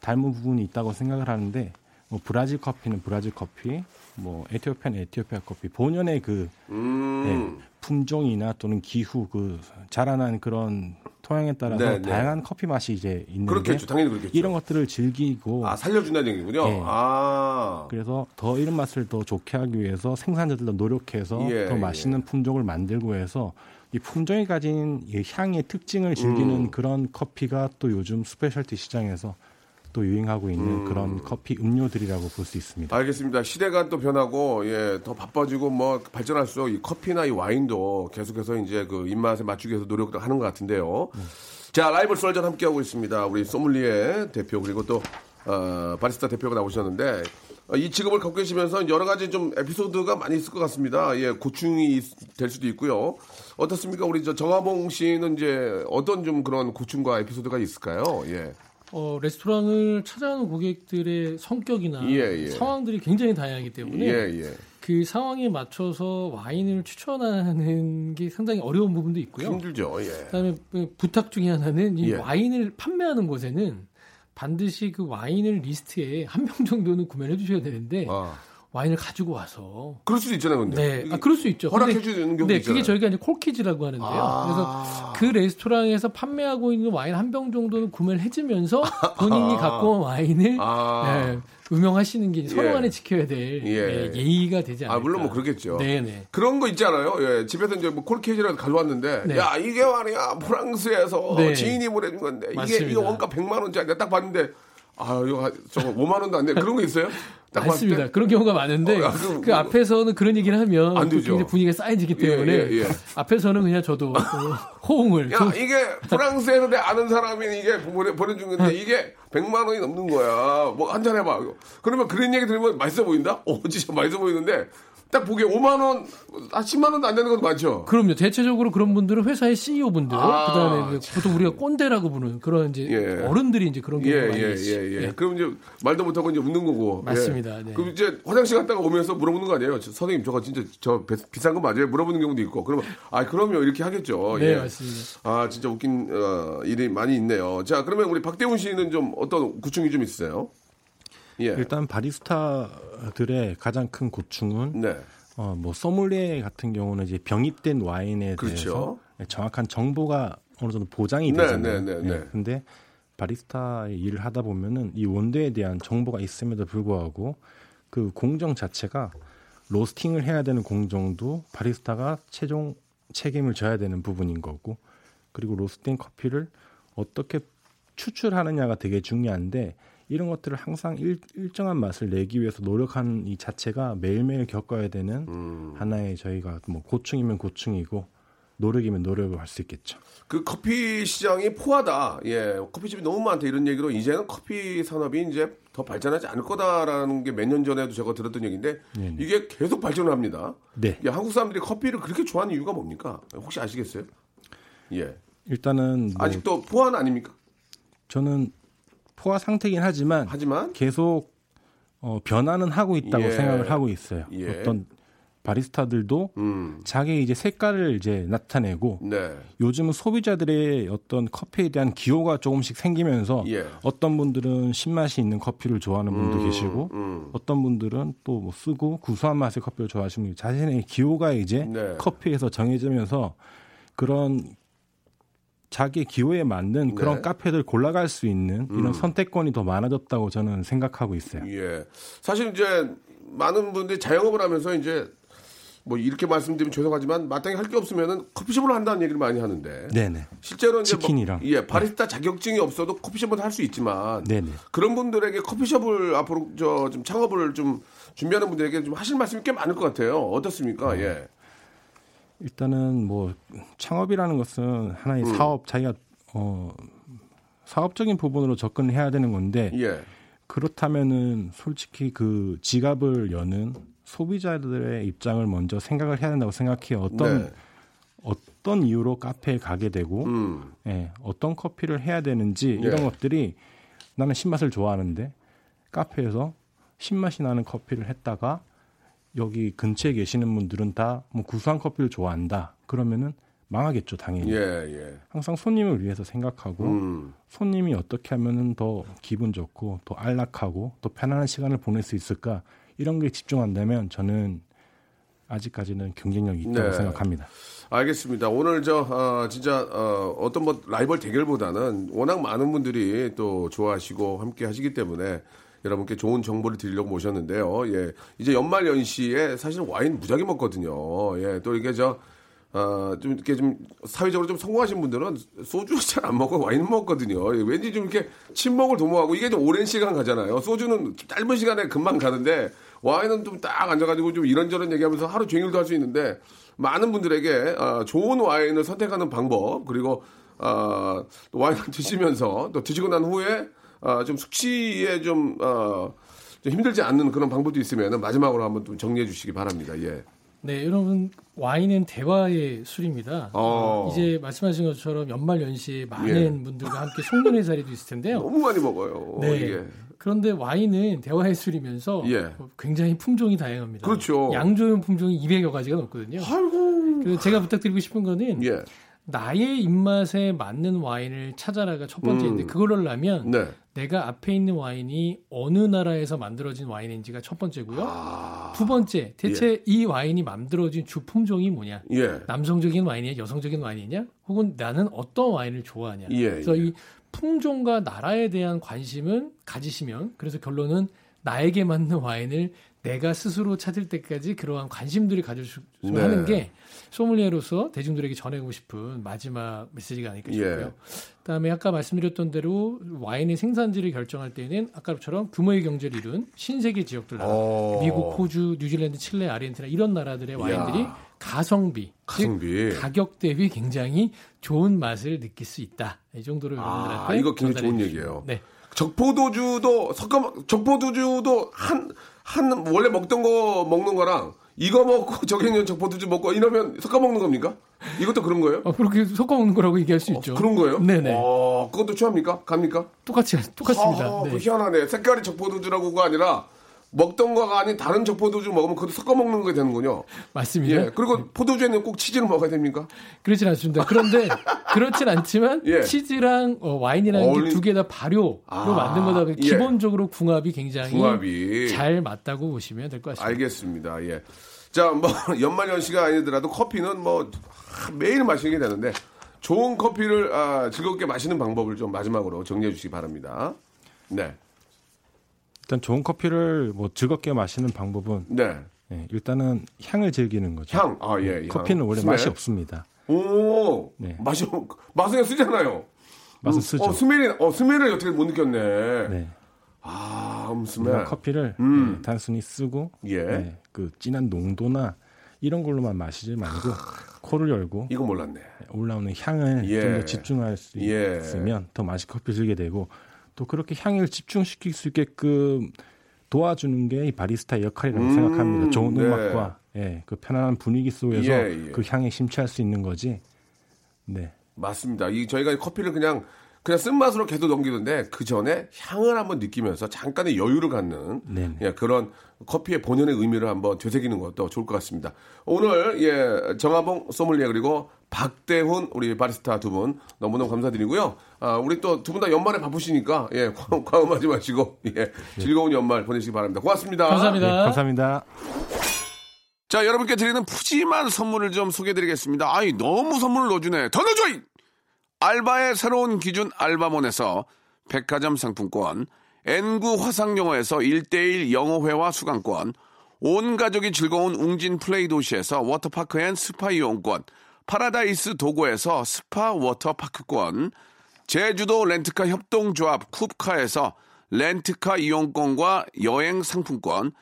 닮은 부분이 있다고 생각을 하는데 뭐 브라질 커피는 브라질 커피, 뭐 에티오피아는 에티오피아 커피 본연의 그 음. 예, 품종이나 또는 기후 그 자라난 그런 토양에 따라서 네, 네. 다양한 커피 맛이 이제 있는데 그렇겠죠. 당연히 그렇겠죠. 이런 것들을 즐기고 아, 살려준다는 얘기군요. 예. 아. 그래서 더 이런 맛을 더 좋게 하기 위해서 생산자들도 노력해서 예, 더 맛있는 품종을 만들고 해서 이 품종이 가진 이 향의 특징을 즐기는 음. 그런 커피가 또 요즘 specialty 시장에서 또 유행하고 있는 음. 그런 커피 음료들이라고 볼 수 있습니다. 알겠습니다. 시대가 또 변하고 예, 더 바빠지고 뭐 발전할수록 이 커피나 이 와인도 계속해서 이제 그 입맛에 맞추기 위해서 노력을 하는 것 같은데요. 자, 라이벌 썰전 함께 하고 있습니다. 우리 소믈리에 대표 그리고 또 어, 바리스타 대표가 나오셨는데 어, 이 직업을 갖고 계시면서 여러 가지 좀 에피소드가 많이 있을 것 같습니다. 예, 고충이 있- 될 수도 있고요. 어떻습니까? 우리 저 정하봉 씨는 이제 어떤 좀 그런 고충과 에피소드가 있을까요? 예. 어, 레스토랑을 찾아오는 고객들의 성격이나 예, 예. 상황들이 굉장히 다양하기 때문에 예, 예. 그 상황에 맞춰서 와인을 추천하는 게 상당히 어려운 부분도 있고요. 힘들죠. 예. 그다음에 그 부탁 중에 하나는 이 예. 와인을 판매하는 곳에는 반드시 그 와인을 리스트에 한 병 정도는 구매를 해주셔야 되는데 아. 와인을 가지고 와서 그럴 수도 있잖아요, 근데. 네, 아, 그럴 수 있죠. 허락해 주는 경우도 네, 있잖아요. 그게 저희가 이제 corkage라고 하는데요. 아. 그래서 그 레스토랑에서 판매하고 있는 와인 한 병 정도는 구매를 해주면서 본인이 갖고 온 와인을 아. 네, 음용하시는 게 서로 예. 간에 지켜야 될 예. 예, 의가 되지 않을까. 아, 물론 뭐 그렇겠죠. 네네. 그런 거 있잖아요. 예, 집에서 이제 뭐 콜케이지라도 가져왔는데, 네. 야, 이게 말이야, 프랑스에서 네. 지인이 보내준 건데, 이게, 맞습니다. 이거 원가 100만 원짜리. 내가 딱 봤는데, 아, 이거, 한- 저거 5만 원도 안 돼. 그런 거 있어요? 맞습니다. 때? 그런 경우가 많은데 어, 아, 그럼 그 앞에서는 그런 얘기를 하면 안또 되죠. 굉장히 분위기가 쌓여지기 때문에 예, 예, 예. 앞에서는 그냥 저도 어, 호응을 야, 좀- 이게 프랑스에서 내 아는 사람이 이게 보내, 보내준 건데, 이게 100만 원이 넘는 거야. 뭐, 한 잔 해봐. 그러면 그런 얘기 들으면 맛있어 보인다? 어, 진짜 맛있어 보이는데, 딱 보기에 5만원, 아, 10만 원도 안 되는 것도 많죠. 그럼요. 대체적으로 그런 분들은 회사의 CEO 분들, 아. 그다음에 그 보통 우리가 꼰대라고 부르는 그런 이제 예. 어른들이 이제 그런 예, 경우가 많이 예, 있죠. 예, 예. 그럼 이제 말도 못하고 이제 웃는 거고. 맞습니다. 예. 네. 그럼 이제 화장실 갔다가 오면서 물어보는 거 아니에요? 저, 선생님, 저거 진짜 저 비- 비싼 거 맞아요? 물어보는 경우도 있고. 그러면, 아, 그럼요. 이렇게 하겠죠. 네, 예. 맞습니다. 아, 진짜 웃긴, 어, 일이 많이 있네요. 자, 그러면 우리 박대훈 씨는 좀 어떤 구충이 좀 있으세요? 예. 일단 바리스타들의 가장 큰 고충은 네. 어, 뭐 소믈리에 같은 경우는 이제 병입된 와인에 그렇죠. 대해서 정확한 정보가 어느 정도 보장이 네, 되잖아요. 네, 네, 네. 예, 근데 바리스타의 일을 하다 보면은 이 원두에 대한 정보가 있음에도 불구하고 그 공정 자체가 로스팅을 해야 되는 공정도 바리스타가 최종 책임을 져야 되는 부분인 거고 그리고 로스팅 커피를 어떻게 추출하느냐가 되게 중요한데 이런 것들을 항상 일, 일정한 맛을 내기 위해서 노력하는 이 자체가 매일매일 겪어야 되는 음. 하나의 저희가 뭐 고충이면 고충이고 노력이면 노력을 할 수 있겠죠. 그 커피 시장이 포하다. 예. 커피집이 너무 많다. 이런 얘기로 이제는 커피 산업이 이제 더 발전하지 않을 거다라는 게 몇 년 전에도 제가 들었던 얘기인데 네네. 이게 계속 발전을 합니다. 네. 예, 한국 사람들이 커피를 그렇게 좋아하는 이유가 뭡니까? 혹시 아시겠어요? 예. 일단은 뭐 아직도 포화는 아닙니까? 저는 포화 상태긴 하지만 하지만 계속 어, 변화는 하고 있다고 예. 생각을 하고 있어요. 예. 어떤 바리스타들도 음. 자기 이제 색깔을 이제 나타내고 네. 요즘은 소비자들의 어떤 커피에 대한 기호가 조금씩 생기면서 예. 어떤 분들은 신맛이 있는 커피를 좋아하는 분도 음, 계시고 음. 어떤 분들은 또 뭐 쓰고 구수한 맛의 커피를 좋아하시는 분 자신의 기호가 이제 네. 커피에서 정해지면서 그런 자기 기호에 맞는 그런 네. 음. 카페들 골라갈 수 있는 이런 선택권이 더 많아졌다고 저는 생각하고 있어요. 예. 사실 이제 많은 분들이 자영업을 하면서 이제 뭐 이렇게 말씀드리면 죄송하지만 마땅히 할 게 없으면은 커피숍을 한다는 얘기를 많이 하는데 네네. 실제로 이제 치킨이랑. 뭐, 예 바리스타 자격증이 없어도 커피숍은 할수 있지만 네네. 그런 분들에게 커피숍을 앞으로 저 좀 창업을 좀 준비하는 분들에게 좀 하실 말씀이 꽤 많을 것 같아요. 어떻습니까? 예. 일단은 뭐 창업이라는 것은 하나의 음. 사업 자기가 어 사업적인 부분으로 접근을 해야 되는 건데 예. 그렇다면은 솔직히 그 지갑을 여는 소비자들의 입장을 먼저 생각을 해야 된다고 생각해요. 어떤 네. 어떤 이유로 카페에 가게 되고 음. 예, 어떤 커피를 해야 되는지 예. 이런 것들이 나는 신맛을 좋아하는데 카페에서 신맛이 나는 커피를 했다가 여기 근처에 계시는 분들은 다 뭐 구수한 커피를 좋아한다. 그러면은 망하겠죠, 당연히. 예, 예. 항상 손님을 위해서 생각하고 음. 손님이 어떻게 하면은 더 기분 좋고 더 안락하고 더 편안한 시간을 보낼 수 있을까 이런 게 집중한다면 저는 아직까지는 경쟁력이 있다고 네. 생각합니다. 알겠습니다. 오늘 저 어, 진짜 어, 어떤 뭐 라이벌 대결보다는 워낙 많은 분들이 또 좋아하시고 함께 하시기 때문에 여러분께 좋은 정보를 드리려고 모셨는데요. 예. 이제 연말 연시에 사실 와인 무지하게 먹거든요. 예. 또 이게 저 어, 좀 이렇게 좀 사회적으로 좀 성공하신 분들은 소주 잘 안 먹고 와인 먹거든요. 예, 왠지 좀 이렇게 친목을 도모하고 이게 좀 오랜 시간 가잖아요. 소주는 짧은 시간에 금방 가는데 와인은 좀 딱 앉아가지고 좀 이런저런 얘기하면서 하루 종일도 할 수 있는데 많은 분들에게 어, 좋은 와인을 선택하는 방법 그리고 어, 또 와인을 드시면서 또 드시고 난 후에 어, 좀 숙취에 좀, 어, 좀 힘들지 않는 그런 방법도 있으면 마지막으로 한번 좀 정리해 주시기 바랍니다. 예. 네, 여러분 와인은 대화의 술입니다. 어. 이제 말씀하신 것처럼 연말 연시에 많은 예. 분들과 함께 송년회 자리도 있을 텐데요. 너무 많이 먹어요. 네. 이게. 그런데 와인은 대화의 술이면서 예. 굉장히 품종이 다양합니다. 그렇죠. 양조용 품종이 200여 가지가 넘거든요. 아이고. 그래서 제가 부탁드리고 싶은 거는 예. 나의 입맛에 맞는 와인을 찾아라가 첫 번째인데 음. 그걸 하려면 네. 내가 앞에 있는 와인이 어느 나라에서 만들어진 와인인지가 첫 번째고요. 아. 두 번째, 대체 이 와인이 만들어진 주 품종이 뭐냐? 예. 남성적인 와인이냐, 여성적인 와인이냐? 혹은 나는 어떤 와인을 좋아하냐? 예, 그래서 예. 이 품종과 나라에 대한 관심은 가지시면 그래서 결론은 나에게 맞는 와인을 내가 스스로 찾을 때까지 그러한 관심들을 가져주면 네. 하는 게 소믈리에로서 대중들에게 전하고 싶은 마지막 메시지가 아닐까 싶고요. 예. 그다음에 아까 말씀드렸던 대로 와인의 생산지를 결정할 때는 아까처럼 규모의 경제를 이룬 신세계 지역들 어. 미국, 호주, 뉴질랜드, 칠레, 아르헨티나 이런 나라들의 와인들이 이야. 가성비, 가성비. 즉 가격 대비 굉장히 좋은 맛을 느낄 수 있다. 이 정도로 여러분들한테 아, 이거 굉장히 좋은. 얘기예요. 네. 적포도주도 섞어 적포도주도 한 한 원래 먹던 거 먹는 거랑 이거 먹고 저기 있는 적포도주 먹고 이러면 섞어 먹는 겁니까? 이것도 그런 거예요? 어, 그렇게 섞어 먹는 거라고 얘기할 수 있죠. 그런 거예요? 네네. 어, 그것도 취합니까? 갑니까? 똑같이 똑같습니다. 아, 네. 그 희한하네. 색깔이 적포도주라고가 아니라 먹던 거가 아닌 다른 적포도주 먹으면 그것도 섞어 먹는 게 되는군요. 맞습니다. 예. 그리고 포도주에는 꼭 치즈를 먹어야 됩니까? 그렇진 않습니다. 그런데 그렇진 않지만 예. 치즈랑 어, 와인이라는 어울린- 게두 개 다 발효로 아, 만든 거다 보니 예. 기본적으로 궁합이 굉장히 궁합이. 잘 맞다고 보시면 될 것 같습니다. 알겠습니다. 예. 자, 뭐 연말 연시가 아니더라도 커피는 뭐 매일 마시게 되는데 좋은 커피를 아, 즐겁게 마시는 방법을 좀 마지막으로 정리해 주시기 바랍니다. 네. 일단 좋은 커피를 뭐 즐겁게 마시는 방법은 네. 예, 일단은 향을 즐기는 거죠. 향. 아, 예. 향. 커피는 원래 스멜. 맛이 없습니다. 오. 네. 맛이 없- 맛은 쓰잖아요. 맛은 음, 쓰죠. 어, 스멜이 어, 스멜을 어떻게 못 느꼈네. 네. 아, 음, 스멜. 커피를 음. 예, 단순히 쓰고 예. 예, 그 진한 농도나 이런 걸로만 마시지 말고 코를 열고 이거 몰랐네. 올라오는 향을 예. 좀더 집중할 수 예. 있으면 더 맛있게 커피 즐게 되고 또 그렇게 향을 집중시킬 수 있게끔 도와주는 게 이 바리스타의 역할이라고 음, 생각합니다. 좋은 네. 음악과 예, 그 편안한 분위기 속에서 예, 예. 그 향에 심취할 수 있는 거지. 네. 맞습니다. 이 저희가 커피를 그냥 그냥 쓴맛으로 계속 넘기는데 그 전에 향을 한번 느끼면서 잠깐의 여유를 갖는 네네. 예, 그런 커피의 본연의 의미를 한번 되새기는 것도 좋을 것 같습니다. 오늘 예 정하봉 소믈리에 그리고 박대훈 우리 바리스타 두 분 너무너무 감사드리고요. 아, 우리 또 두 분 다 연말에 바쁘시니까 예 과- 과음하지 마시고 예 즐거운 연말 보내시기 바랍니다. 고맙습니다. 감사합니다. 네, 감사합니다. 자, 여러분께 드리는 푸짐한 선물을 좀 소개해 드리겠습니다. 아이, 너무 선물을 넣어주네. 더 넣어줘! 이! 알바의 새로운 기준 알바몬에서 백화점 상품권, N구 화상영어에서 1대1 영어회화 수강권, 온 가족이 즐거운 웅진 플레이 도시에서 워터파크 and 스파 이용권, 파라다이스 도고에서 스파 워터파크권, 제주도 렌트카 협동조합 쿱카에서 렌트카 이용권과 여행 상품권,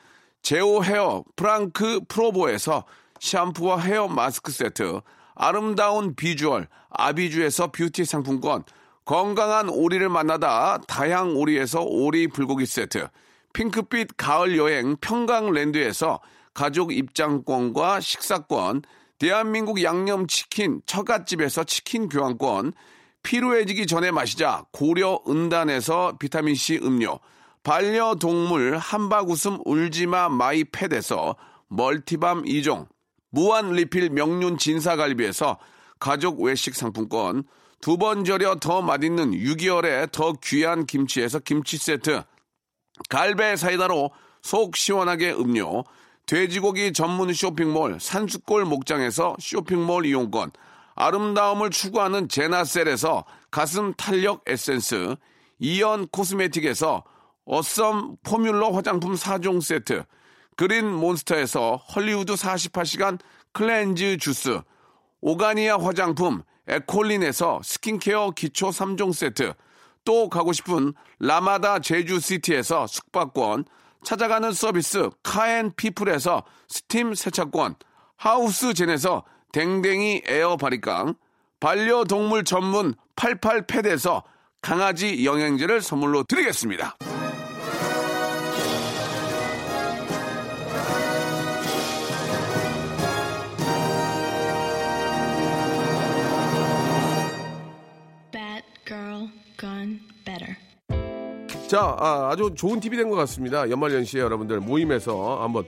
제오 헤어 프랑크 프로보에서 샴푸와 헤어 마스크 세트, 아름다운 비주얼 아비주에서 뷰티 상품권, 건강한 오리를 만나다 다향 오리에서 오리 불고기 세트, 핑크빛 가을 여행 평강랜드에서 가족 입장권과 식사권, 대한민국 양념치킨 처갓집에서 치킨 교환권, 피로해지기 전에 마시자 고려 은단에서 비타민C 음료, 반려동물 한바구음 울지마 마이패드에서 멀티밤 2종, 무한 리필 명륜 진사갈비에서 가족 외식 상품권, 두 번 절여 더 맛있는 6개월에 더 귀한 김치에서 김치 세트, 갈배 사이다로 속 시원하게 음료, 돼지고기 전문 쇼핑몰 산수골 목장에서 쇼핑몰 이용권, 아름다움을 추구하는 제나셀에서 가슴 탄력 에센스, 이연 코스메틱에서 어썸 포뮬러 화장품 4종 세트, 그린 몬스터에서 헐리우드 48시간 cleanse 주스, 오가니아 화장품 에콜린에서 스킨케어 기초 3종 세트, 또 가고 싶은 라마다 제주시티에서 숙박권, 찾아가는 서비스 카앤피플에서 스팀 세차권, 하우스젠에서 댕댕이 에어 바리깡, 반려동물 전문 88패드에서 강아지 영양제를 선물로 드리겠습니다. 자, 아, 주 좋은 팁이 된 것 같습니다. 연말연시에 여러분들 모임에서 한번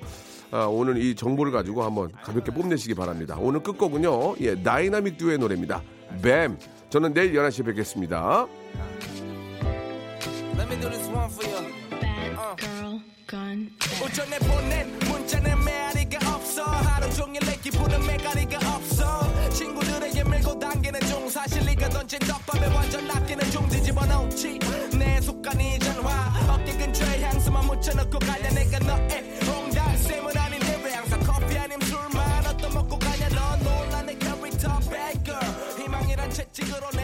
아, 오늘 이 정보를 가지고 한번 가볍게 뽐내시기 바랍니다. 오늘 끝곡은요, 예, 다이나믹 듀오의 노래입니다. 뱀. 저는 내일 11시에 뵙겠습니다. Let me do this one for you. Bad girl gone better. 오전에 보낸 문자는 메아리가 없어 하루 종일 내 기분은 메가리가 없어 밀고 당기는 중 사실 이가 던진 떡밥에 완전 낚이는 중 뒤집어 놓지. 내 속간이 전화 어깨 근처에 향수만 묻혀놓고 가냐 내가 너의 홍달샘은 아닌데 왜 항상 커피 아님 술만 어떤 먹고 가냐 너 놀란 내 캐릭터 백걸 희망이란 채찍으로 내